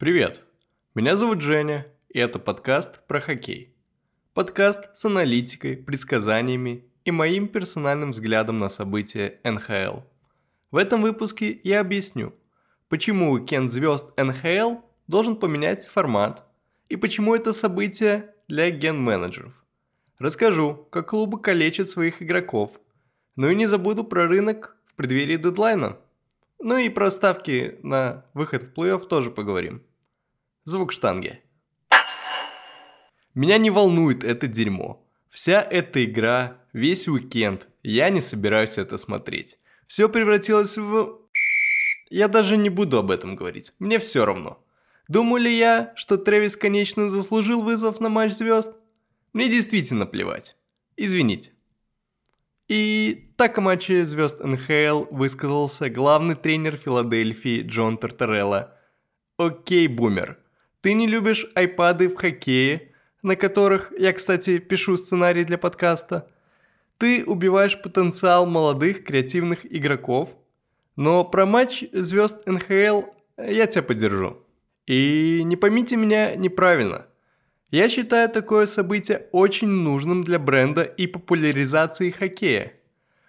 Привет! Меня зовут Женя, и это подкаст про хоккей. Подкаст с аналитикой, предсказаниями и моим персональным взглядом на события НХЛ. В этом выпуске я объясню, почему уикенд звезд НХЛ должен поменять формат и почему это событие для ген-менеджеров. Расскажу, как клубы калечат своих игроков, ну и не забуду про рынок в преддверии дедлайна. Ну и про ставки на выход в плей-офф тоже поговорим. Звук штанги. Меня не волнует это дерьмо. Вся эта игра, весь уикенд, я не собираюсь это смотреть. Все превратилось в... Я даже не буду об этом говорить. Мне все равно. Думаю ли я, что Трэвис конечно заслужил вызов на матч звезд? Мне действительно плевать. Извините. И так о матче звезд НХЛ высказался главный тренер Филадельфии Джон Тартарелла. Окей, бумер. Ты не любишь айпады в хоккее, на которых я, кстати, пишу сценарий для подкаста. Ты убиваешь потенциал молодых креативных игроков. Но про матч звезд НХЛ я тебя поддержу. И не поймите меня неправильно. Я считаю такое событие очень нужным для бренда и популяризации хоккея.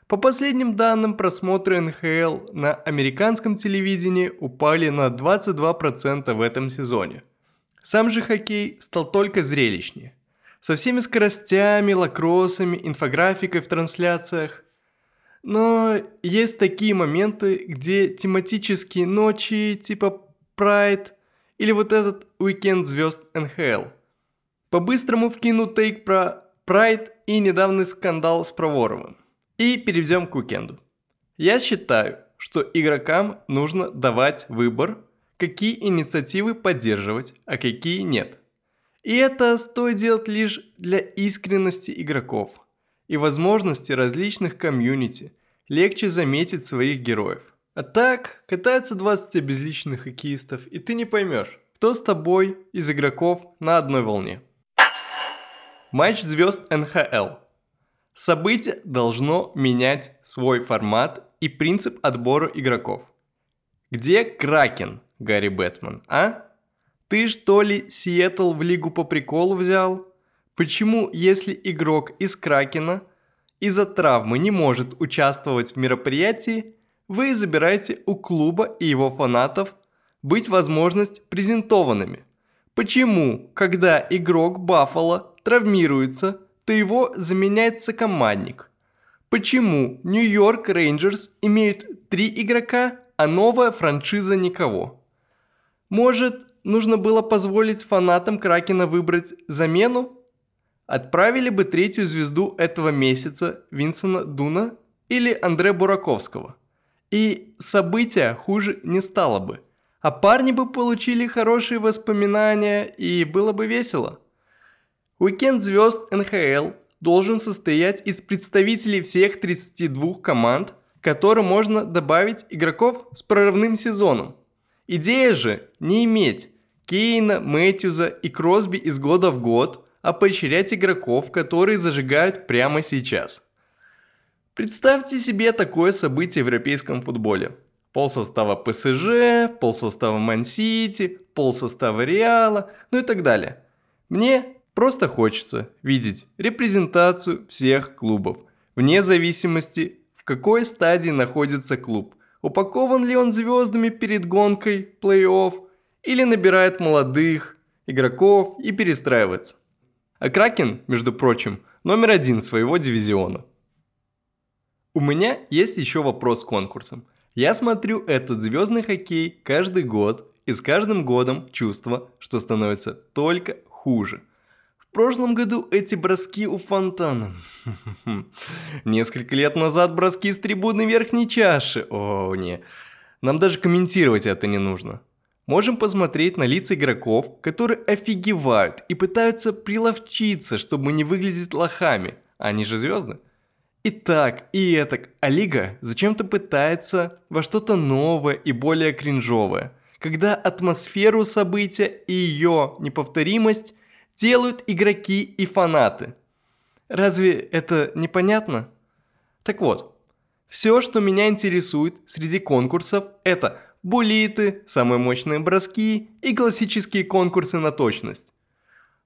По последним данным, просмотры НХЛ на американском телевидении упали на 22% в этом сезоне – сам же хоккей стал только зрелищнее. Со всеми скоростями, лакроссами, инфографикой в трансляциях. Но есть такие моменты, где тематические ночи типа Pride или вот этот уикенд звезд НХЛ. По-быстрому вкину тейк про Pride и недавний скандал с Проворовым. И перейдем к уикенду. Я считаю, что игрокам нужно давать выбор какие инициативы поддерживать, а какие нет. И это стоит делать лишь для искренности игроков и возможности различных комьюнити, легче заметить своих героев. А так, катаются 20 безличных хоккеистов, и ты не поймешь, кто с тобой из игроков на одной волне. Матч звезд НХЛ. Событие должно менять свой формат и принцип отбора игроков. Где Кракен, Гарри Бэтмен, а? Ты что ли Сиэтл в лигу по приколу взял? Почему, если игрок из Кракена из-за травмы не может участвовать в мероприятии, вы забираете у клуба и его фанатов быть возможность презентованными? Почему, когда игрок Баффало травмируется, то его заменяет сокомандник? Почему Нью-Йорк Рейнджерс имеют три игрока, а новая франшиза никого? Может, нужно было позволить фанатам Кракена выбрать замену? Отправили бы третью звезду этого месяца Винсона Дуна или Андре Бураковского. И события хуже не стало бы. А парни бы получили хорошие воспоминания и было бы весело. Уикенд звезд НХЛ должен состоять из представителей всех 32 команд, которым можно добавить игроков с прорывным сезоном – Идея же не иметь Кейна, Мэтьюза и Кросби из года в год, а поощрять игроков, которые зажигают прямо сейчас. Представьте себе такое событие в европейском футболе. Пол состава ПСЖ, пол состава Мансити, пол состава Реала, ну и так далее. Мне просто хочется видеть репрезентацию всех клубов, вне зависимости, в какой стадии находится клуб – Упакован ли он звездами перед гонкой плей-офф или набирает молодых игроков и перестраивается. А Кракен, между прочим, номер один своего дивизиона. У меня есть еще вопрос с конкурсом. Я смотрю этот звездный хоккей каждый год, и с каждым годом чувство, что становится только хуже – в прошлом году эти броски у фонтана. Несколько лет назад броски с трибуны верхней чаши. О, не. Нам даже комментировать это не нужно. Можем посмотреть на лица игроков, которые офигевают и пытаются приловчиться, чтобы не выглядеть лохами. Они же звезды. И так, и этак, а Лига зачем-то пытается во что-то новое и более кринжовое, когда атмосферу события и ее неповторимость делают игроки и фанаты. Разве это непонятно? Так вот, все, что меня интересует среди конкурсов, это булиты, самые мощные броски и классические конкурсы на точность.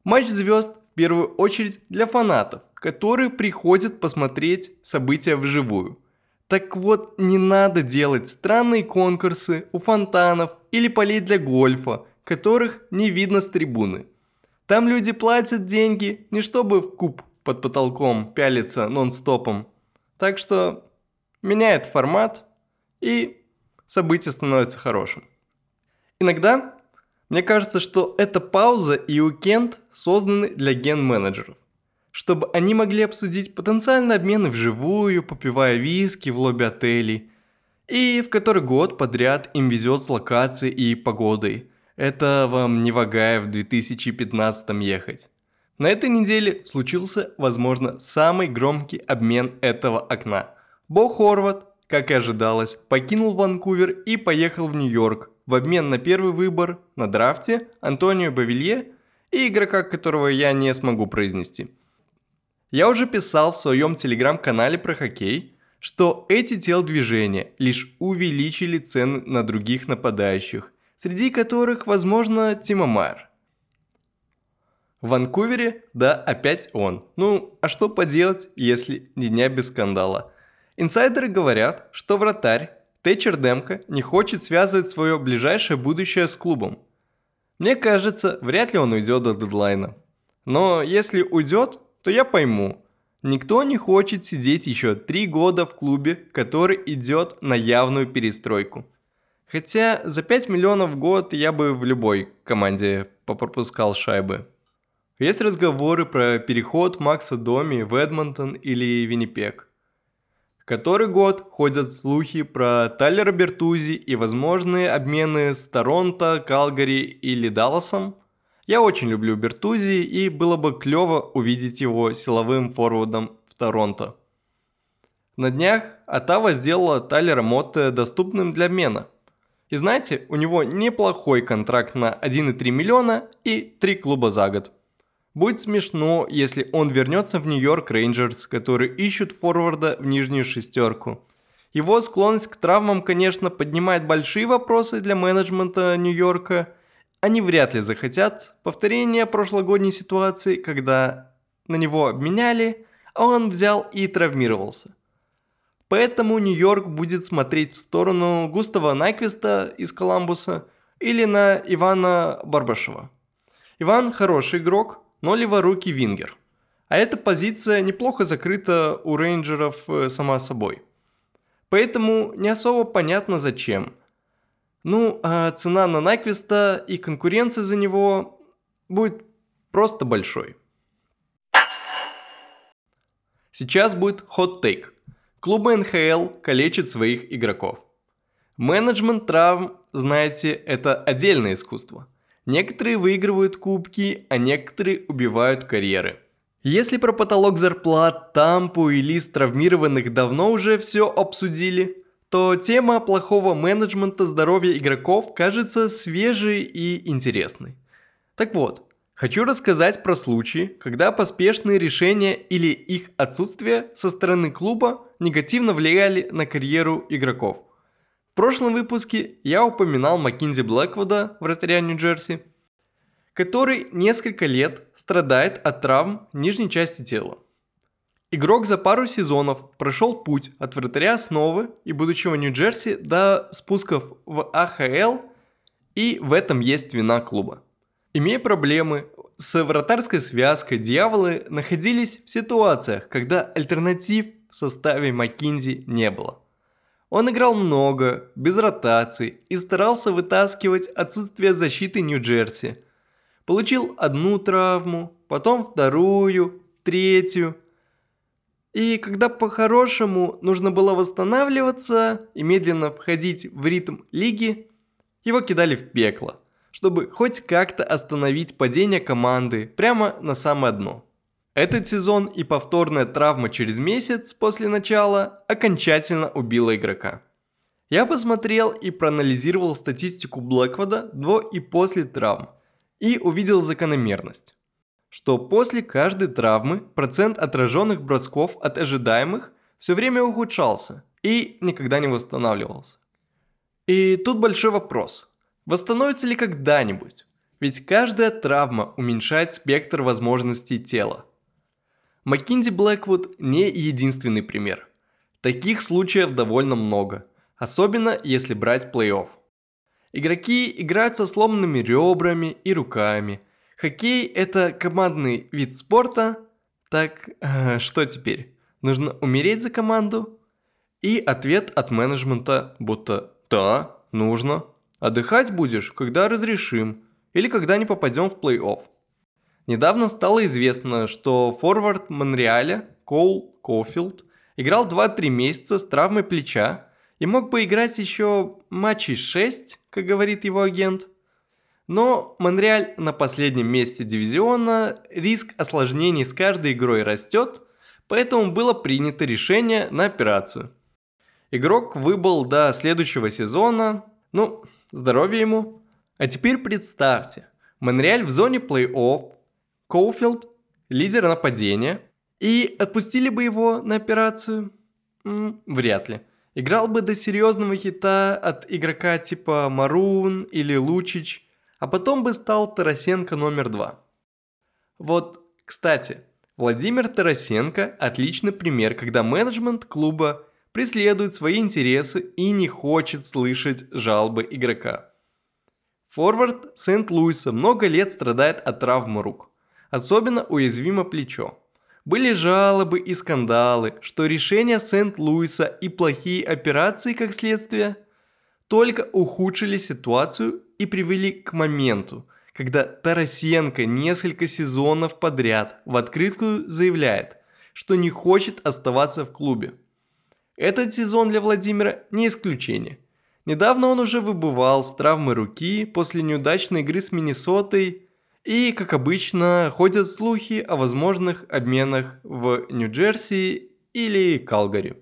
Матч звезд в первую очередь для фанатов, которые приходят посмотреть события вживую. Так вот, не надо делать странные конкурсы у фонтанов или полей для гольфа, которых не видно с трибуны. Там люди платят деньги не чтобы в куб под потолком пялиться нон-стопом. Так что меняет формат и событие становится хорошим. Иногда мне кажется, что эта пауза и уикенд созданы для ген-менеджеров, чтобы они могли обсудить потенциальные обмены вживую, попивая виски в лобби отелей, и в который год подряд им везет с локацией и погодой. Это вам не вагая в 2015 ехать. На этой неделе случился, возможно, самый громкий обмен этого окна. Бо Хорват, как и ожидалось, покинул Ванкувер и поехал в Нью-Йорк в обмен на первый выбор на драфте Антонио Бавилье и игрока, которого я не смогу произнести. Я уже писал в своем телеграм-канале про хоккей, что эти телодвижения лишь увеличили цены на других нападающих, среди которых, возможно, Тима Майер – в Ванкувере, да, опять он. Ну, а что поделать, если не дня без скандала? Инсайдеры говорят, что вратарь Тэтчер Демка не хочет связывать свое ближайшее будущее с клубом. Мне кажется, вряд ли он уйдет до дедлайна. Но если уйдет, то я пойму. Никто не хочет сидеть еще три года в клубе, который идет на явную перестройку. Хотя за 5 миллионов в год я бы в любой команде попропускал шайбы. Есть разговоры про переход Макса Доми в Эдмонтон или Виннипек. Который год ходят слухи про Тайлера Бертузи и возможные обмены с Торонто, Калгари или Далласом. Я очень люблю Бертузи и было бы клево увидеть его силовым форвардом в Торонто. На днях Атава сделала Тайлера Мотте доступным для обмена. И знаете, у него неплохой контракт на 1,3 миллиона и 3 клуба за год. Будет смешно, если он вернется в Нью-Йорк Рейнджерс, которые ищут форварда в нижнюю шестерку. Его склонность к травмам, конечно, поднимает большие вопросы для менеджмента Нью-Йорка. Они вряд ли захотят повторения прошлогодней ситуации, когда на него обменяли, а он взял и травмировался. Поэтому Нью-Йорк будет смотреть в сторону Густава Найквиста из Коламбуса или на Ивана Барбашева. Иван хороший игрок, но леворукий вингер. А эта позиция неплохо закрыта у рейнджеров э, сама собой. Поэтому не особо понятно зачем. Ну, а цена на Найквиста и конкуренция за него будет просто большой. Сейчас будет хот-тейк. Клубы НХЛ калечат своих игроков. Менеджмент травм, знаете, это отдельное искусство – Некоторые выигрывают кубки, а некоторые убивают карьеры. Если про потолок зарплат, тампу и лист травмированных давно уже все обсудили, то тема плохого менеджмента здоровья игроков кажется свежей и интересной. Так вот, хочу рассказать про случаи, когда поспешные решения или их отсутствие со стороны клуба негативно влияли на карьеру игроков – в прошлом выпуске я упоминал Маккинзи Блэквуда, вратаря Нью-Джерси, который несколько лет страдает от травм нижней части тела. Игрок за пару сезонов прошел путь от вратаря основы и будущего Нью-Джерси до спусков в АХЛ, и в этом есть вина клуба. Имея проблемы с вратарской связкой, дьяволы находились в ситуациях, когда альтернатив в составе Маккинзи не было. Он играл много, без ротаций и старался вытаскивать отсутствие защиты Нью-Джерси. Получил одну травму, потом вторую, третью. И когда по-хорошему нужно было восстанавливаться и медленно входить в ритм лиги, его кидали в пекло, чтобы хоть как-то остановить падение команды прямо на самое дно. Этот сезон и повторная травма через месяц после начала окончательно убила игрока. Я посмотрел и проанализировал статистику Блэквода до и после травм и увидел закономерность, что после каждой травмы процент отраженных бросков от ожидаемых все время ухудшался и никогда не восстанавливался. И тут большой вопрос. Восстановится ли когда-нибудь? Ведь каждая травма уменьшает спектр возможностей тела. Маккинзи Блэквуд не единственный пример. Таких случаев довольно много, особенно если брать плей-офф. Игроки играют со сломанными ребрами и руками. Хоккей – это командный вид спорта. Так, э, что теперь? Нужно умереть за команду? И ответ от менеджмента будто «Да, нужно. Отдыхать будешь, когда разрешим, или когда не попадем в плей-офф». Недавно стало известно, что форвард Монреаля Коул Кофилд играл 2-3 месяца с травмой плеча и мог бы играть еще матчей 6, как говорит его агент. Но Монреаль на последнем месте дивизиона, риск осложнений с каждой игрой растет, поэтому было принято решение на операцию. Игрок выбыл до следующего сезона, ну, здоровья ему. А теперь представьте, Монреаль в зоне плей-офф, Коуфилд – лидер нападения, и отпустили бы его на операцию? М, вряд ли играл бы до серьезного хита от игрока типа Марун или Лучич, а потом бы стал Тарасенко номер два. Вот, кстати, Владимир Тарасенко – отличный пример, когда менеджмент клуба преследует свои интересы и не хочет слышать жалобы игрока. Форвард Сент-Луиса много лет страдает от травмы рук. Особенно уязвимо плечо. Были жалобы и скандалы, что решения Сент-Луиса и плохие операции, как следствие, только ухудшили ситуацию и привели к моменту, когда Тарасенко несколько сезонов подряд в открытую заявляет, что не хочет оставаться в клубе. Этот сезон для Владимира не исключение. Недавно он уже выбывал с травмы руки после неудачной игры с Миннесотой и, как обычно, ходят слухи о возможных обменах в Нью-Джерси или Калгари.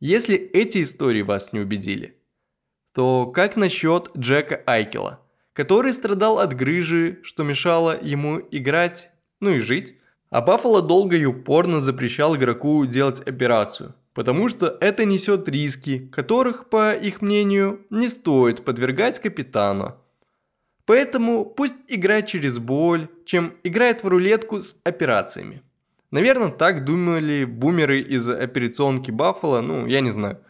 Если эти истории вас не убедили, то как насчет Джека Айкела, который страдал от грыжи, что мешало ему играть, ну и жить, а Баффало долго и упорно запрещал игроку делать операцию, потому что это несет риски, которых, по их мнению, не стоит подвергать капитана – Поэтому пусть играет через боль, чем играет в рулетку с операциями. Наверное, так думали бумеры из операционки Баффало, ну, я не знаю.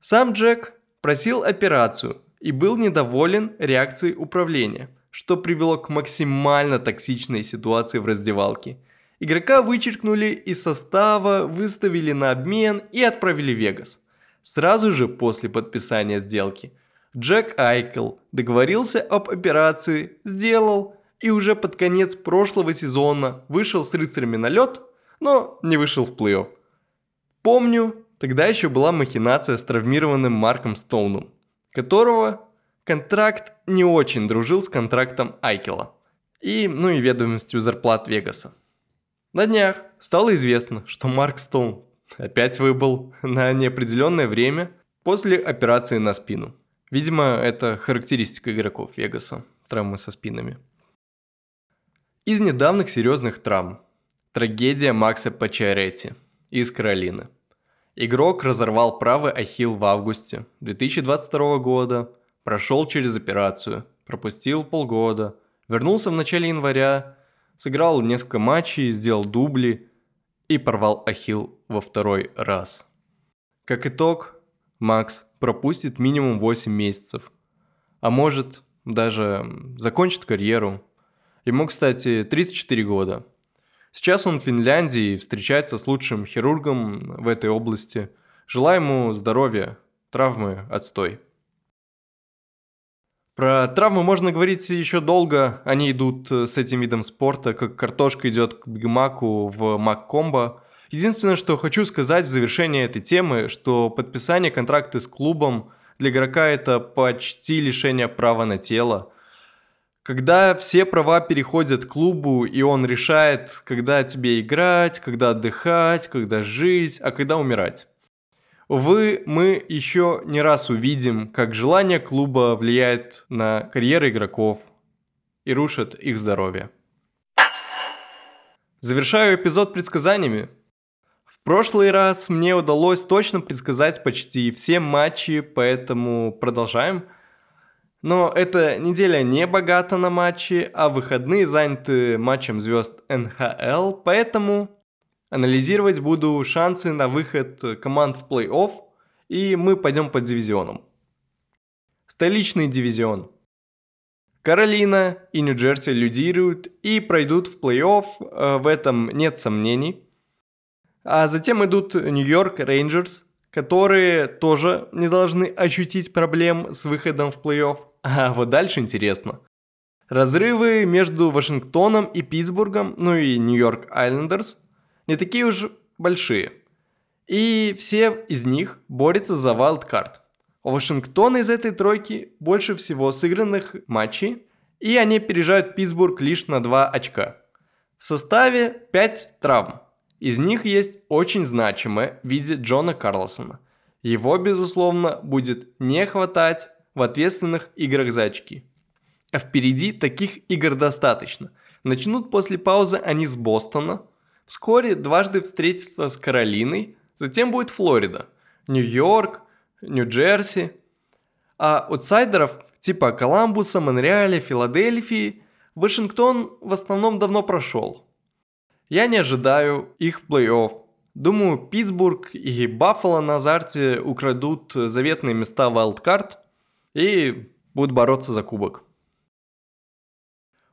Сам Джек просил операцию и был недоволен реакцией управления, что привело к максимально токсичной ситуации в раздевалке. Игрока вычеркнули из состава, выставили на обмен и отправили в Вегас. Сразу же после подписания сделки – Джек Айкл договорился об операции, сделал и уже под конец прошлого сезона вышел с рыцарями на лед, но не вышел в плей-офф. Помню, тогда еще была махинация с травмированным Марком Стоуном, которого контракт не очень дружил с контрактом Айкела и, ну и ведомостью зарплат Вегаса. На днях стало известно, что Марк Стоун опять выбыл на неопределенное время после операции на спину – Видимо, это характеристика игроков Вегаса, травмы со спинами. Из недавних серьезных травм. Трагедия Макса Пачаретти из Каролины. Игрок разорвал правый ахилл в августе 2022 года, прошел через операцию, пропустил полгода, вернулся в начале января, сыграл несколько матчей, сделал дубли и порвал ахилл во второй раз. Как итог, Макс пропустит минимум 8 месяцев. А может, даже закончит карьеру. Ему, кстати, 34 года. Сейчас он в Финляндии и встречается с лучшим хирургом в этой области. Желаю ему здоровья, травмы, отстой. Про травмы можно говорить еще долго. Они идут с этим видом спорта, как картошка идет к бигмаку в Маккомбо. Единственное, что хочу сказать в завершении этой темы, что подписание контракта с клубом для игрока это почти лишение права на тело. Когда все права переходят к клубу, и он решает, когда тебе играть, когда отдыхать, когда жить, а когда умирать. Увы, мы еще не раз увидим, как желание клуба влияет на карьеры игроков и рушит их здоровье. Завершаю эпизод предсказаниями. Прошлый раз мне удалось точно предсказать почти все матчи, поэтому продолжаем. Но эта неделя не богата на матчи, а выходные заняты матчем звезд НХЛ, поэтому анализировать буду шансы на выход команд в плей-офф, и мы пойдем по дивизионам. Столичный дивизион. Каролина и Нью-Джерси лидируют и пройдут в плей-офф, э, в этом нет сомнений. А затем идут Нью-Йорк Рейнджерс, которые тоже не должны ощутить проблем с выходом в плей-офф. А вот дальше интересно. Разрывы между Вашингтоном и Питтсбургом, ну и Нью-Йорк Айлендерс, не такие уж большие. И все из них борются за вайлдкарт. У Вашингтона из этой тройки больше всего сыгранных матчей, и они опережают Питтсбург лишь на 2 очка. В составе 5 травм – из них есть очень значимое в виде Джона Карлсона. Его, безусловно, будет не хватать в ответственных играх за очки. А впереди таких игр достаточно. Начнут после паузы они с Бостона, вскоре дважды встретятся с Каролиной, затем будет Флорида, Нью-Йорк, Нью-Джерси. А аутсайдеров типа Коламбуса, Монреаля, Филадельфии Вашингтон в основном давно прошел – я не ожидаю их в плей-офф. Думаю, Питтсбург и Баффало на азарте украдут заветные места вайлдкарт и будут бороться за кубок.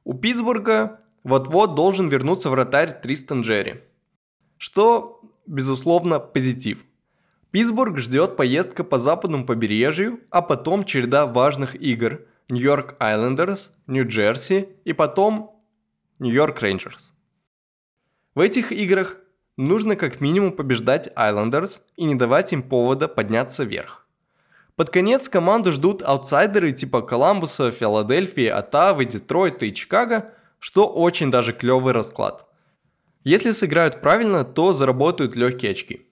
У Питтсбурга вот-вот должен вернуться вратарь Тристан Джерри. Что, безусловно, позитив. Питтсбург ждет поездка по западному побережью, а потом череда важных игр – Нью-Йорк Айлендерс, Нью-Джерси и потом Нью-Йорк Рейнджерс. В этих играх нужно как минимум побеждать Islanders и не давать им повода подняться вверх. Под конец команду ждут аутсайдеры типа Коламбуса, Филадельфии, Оттавы, Детройта и Чикаго, что очень даже клевый расклад. Если сыграют правильно, то заработают легкие очки.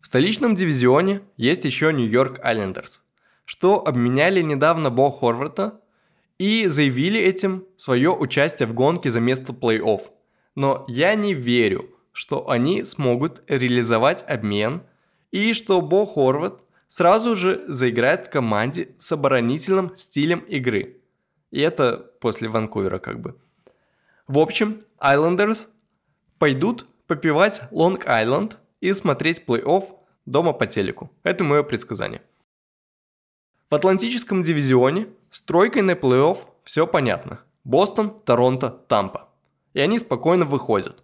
В столичном дивизионе есть еще Нью-Йорк Айлендерс, что обменяли недавно Бо Хорвата и заявили этим свое участие в гонке за место плей-офф но я не верю, что они смогут реализовать обмен и что Бо Хорват сразу же заиграет в команде с оборонительным стилем игры. И это после Ванкувера как бы. В общем, Islanders пойдут попивать Лонг-Айленд и смотреть плей-офф дома по телеку. Это мое предсказание. В Атлантическом дивизионе с тройкой на плей-офф все понятно. Бостон, Торонто, Тампа и они спокойно выходят.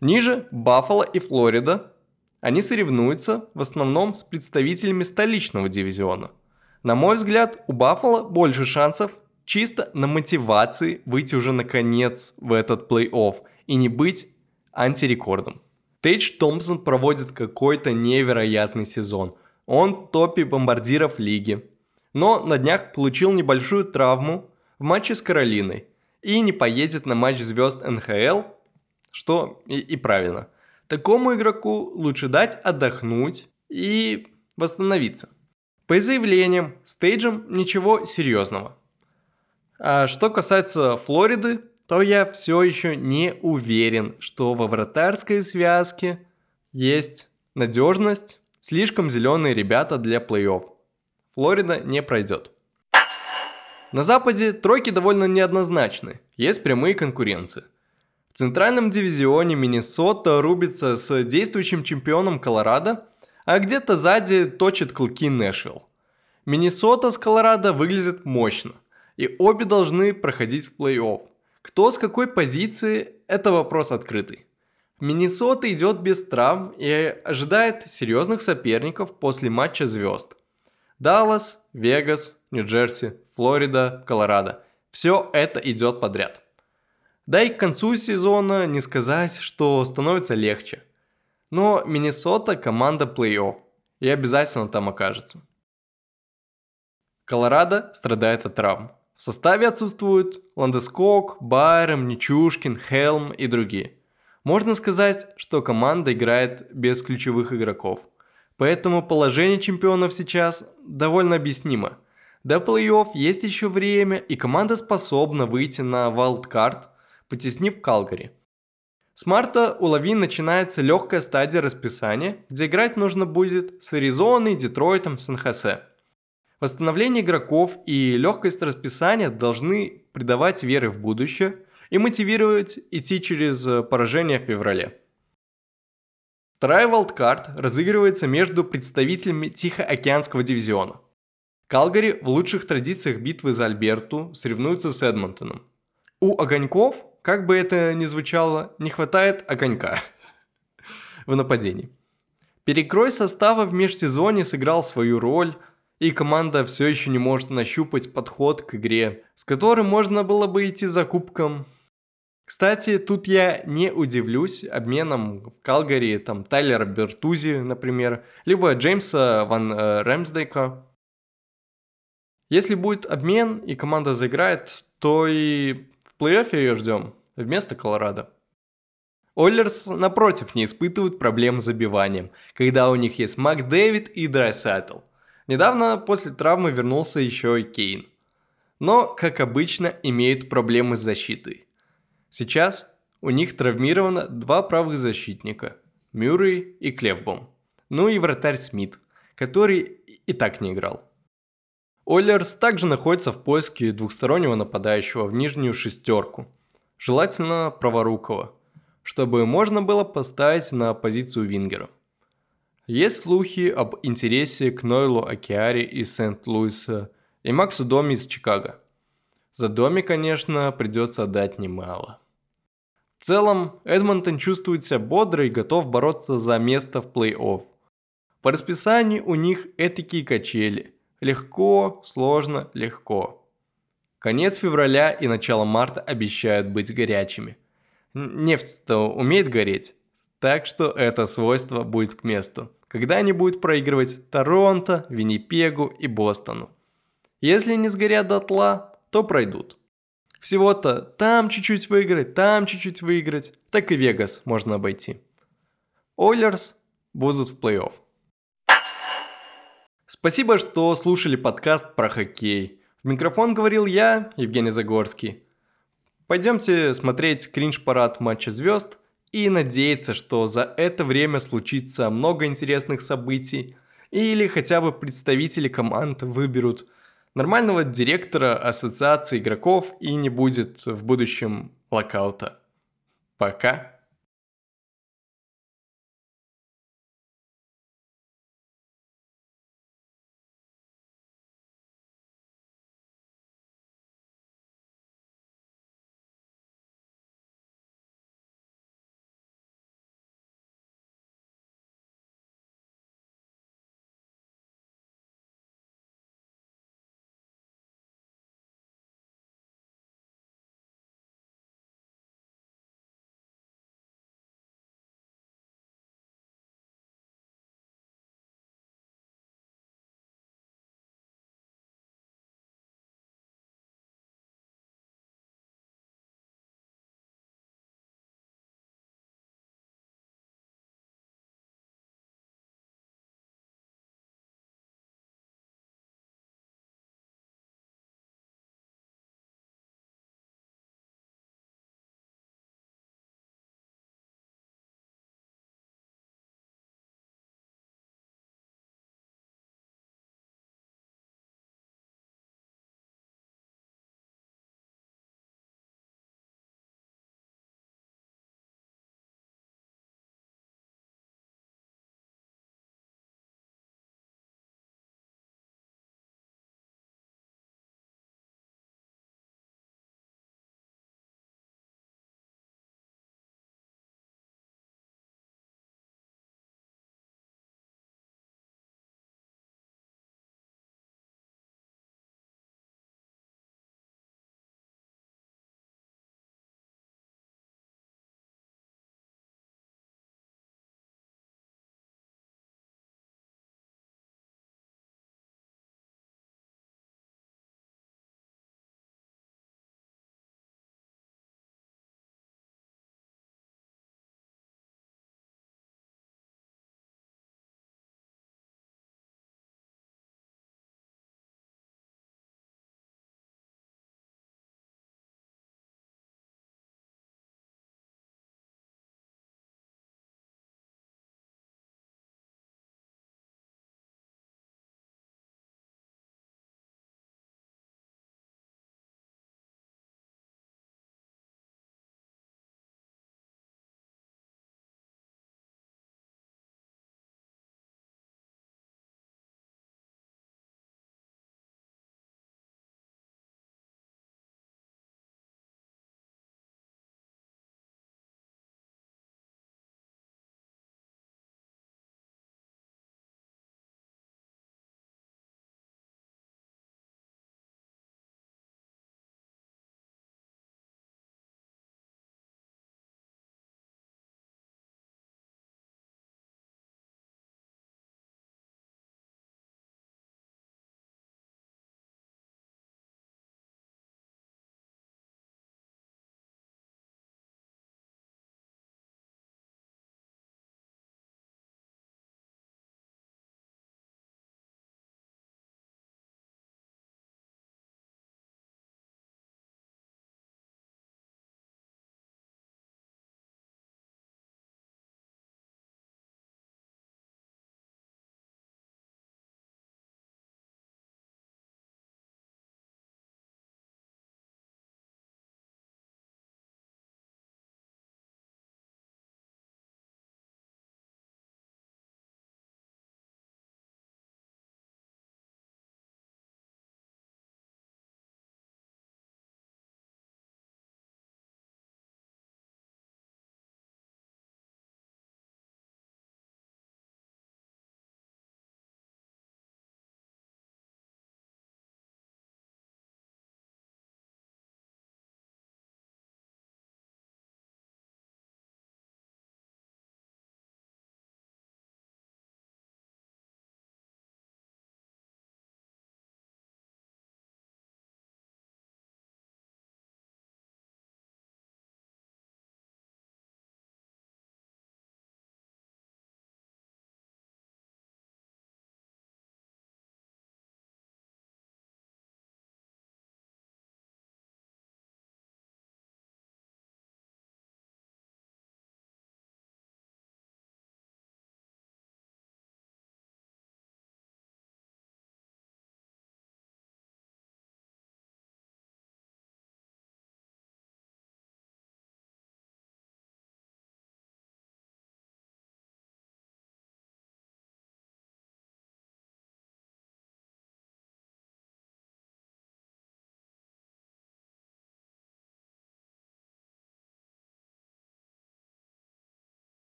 Ниже Баффало и Флорида. Они соревнуются в основном с представителями столичного дивизиона. На мой взгляд, у Баффало больше шансов чисто на мотивации выйти уже наконец в этот плей-офф и не быть антирекордом. Тейдж Томпсон проводит какой-то невероятный сезон. Он в топе бомбардиров лиги. Но на днях получил небольшую травму в матче с Каролиной и не поедет на матч звезд НХЛ, что и, и правильно. Такому игроку лучше дать отдохнуть и восстановиться. По заявлениям, стейджем ничего серьезного. А что касается Флориды, то я все еще не уверен, что во вратарской связке есть надежность, слишком зеленые ребята для плей-офф. Флорида не пройдет. На Западе тройки довольно неоднозначны, есть прямые конкуренции. В центральном дивизионе Миннесота рубится с действующим чемпионом Колорадо, а где-то сзади точит клыки Нэшвилл. Миннесота с Колорадо выглядят мощно, и обе должны проходить в плей-офф. Кто с какой позиции – это вопрос открытый. Миннесота идет без травм и ожидает серьезных соперников после матча звезд. Даллас, Вегас, Нью-Джерси, Флорида, Колорадо. Все это идет подряд. Да и к концу сезона не сказать, что становится легче. Но Миннесота команда плей-офф и обязательно там окажется. Колорадо страдает от травм. В составе отсутствуют Ландескок, Байрем, Нечушкин, Хелм и другие. Можно сказать, что команда играет без ключевых игроков. Поэтому положение чемпионов сейчас довольно объяснимо. До плей-офф есть еще время, и команда способна выйти на вайлдкарт, потеснив Калгари. С марта у Лавин начинается легкая стадия расписания, где играть нужно будет с Аризоной, Детройтом, Сан-Хосе. Восстановление игроков и легкость расписания должны придавать веры в будущее и мотивировать идти через поражение в феврале. Вторая валдкарт разыгрывается между представителями Тихоокеанского дивизиона. Калгари в лучших традициях битвы за Альберту соревнуются с Эдмонтоном. У огоньков, как бы это ни звучало, не хватает огонька в нападении. Перекрой состава в межсезоне сыграл свою роль, и команда все еще не может нащупать подход к игре, с которым можно было бы идти за кубком кстати, тут я не удивлюсь обменом в Калгари, там, Тайлера Бертузи, например, либо Джеймса Ван э, Римсдайка. Если будет обмен и команда заиграет, то и в плей-оффе ее ждем вместо Колорадо. Ойлерс, напротив, не испытывают проблем с забиванием, когда у них есть Мак Дэвид и Драйсайтл. Недавно после травмы вернулся еще и Кейн. Но, как обычно, имеют проблемы с защитой. Сейчас у них травмировано два правых защитника – Мюррей и Клевбом. Ну и вратарь Смит, который и так не играл. Оллерс также находится в поиске двухстороннего нападающего в нижнюю шестерку, желательно праворукого, чтобы можно было поставить на позицию вингера. Есть слухи об интересе к Нойлу Акиари из Сент-Луиса и Максу Доми из Чикаго. За Доми, конечно, придется отдать немало. В целом, Эдмонтон чувствует себя бодро и готов бороться за место в плей-офф. По расписанию у них этакие качели. Легко, сложно, легко. Конец февраля и начало марта обещают быть горячими. Нефть-то умеет гореть, так что это свойство будет к месту, когда они будут проигрывать Торонто, Виннипегу и Бостону. Если не сгорят дотла, то пройдут. Всего-то там чуть-чуть выиграть, там чуть-чуть выиграть. Так и Вегас можно обойти. Ойлерс будут в плей-офф. Спасибо, что слушали подкаст про хоккей. В микрофон говорил я, Евгений Загорский. Пойдемте смотреть кринж-парад матча звезд и надеяться, что за это время случится много интересных событий или хотя бы представители команд выберут – нормального директора ассоциации игроков и не будет в будущем локаута. Пока.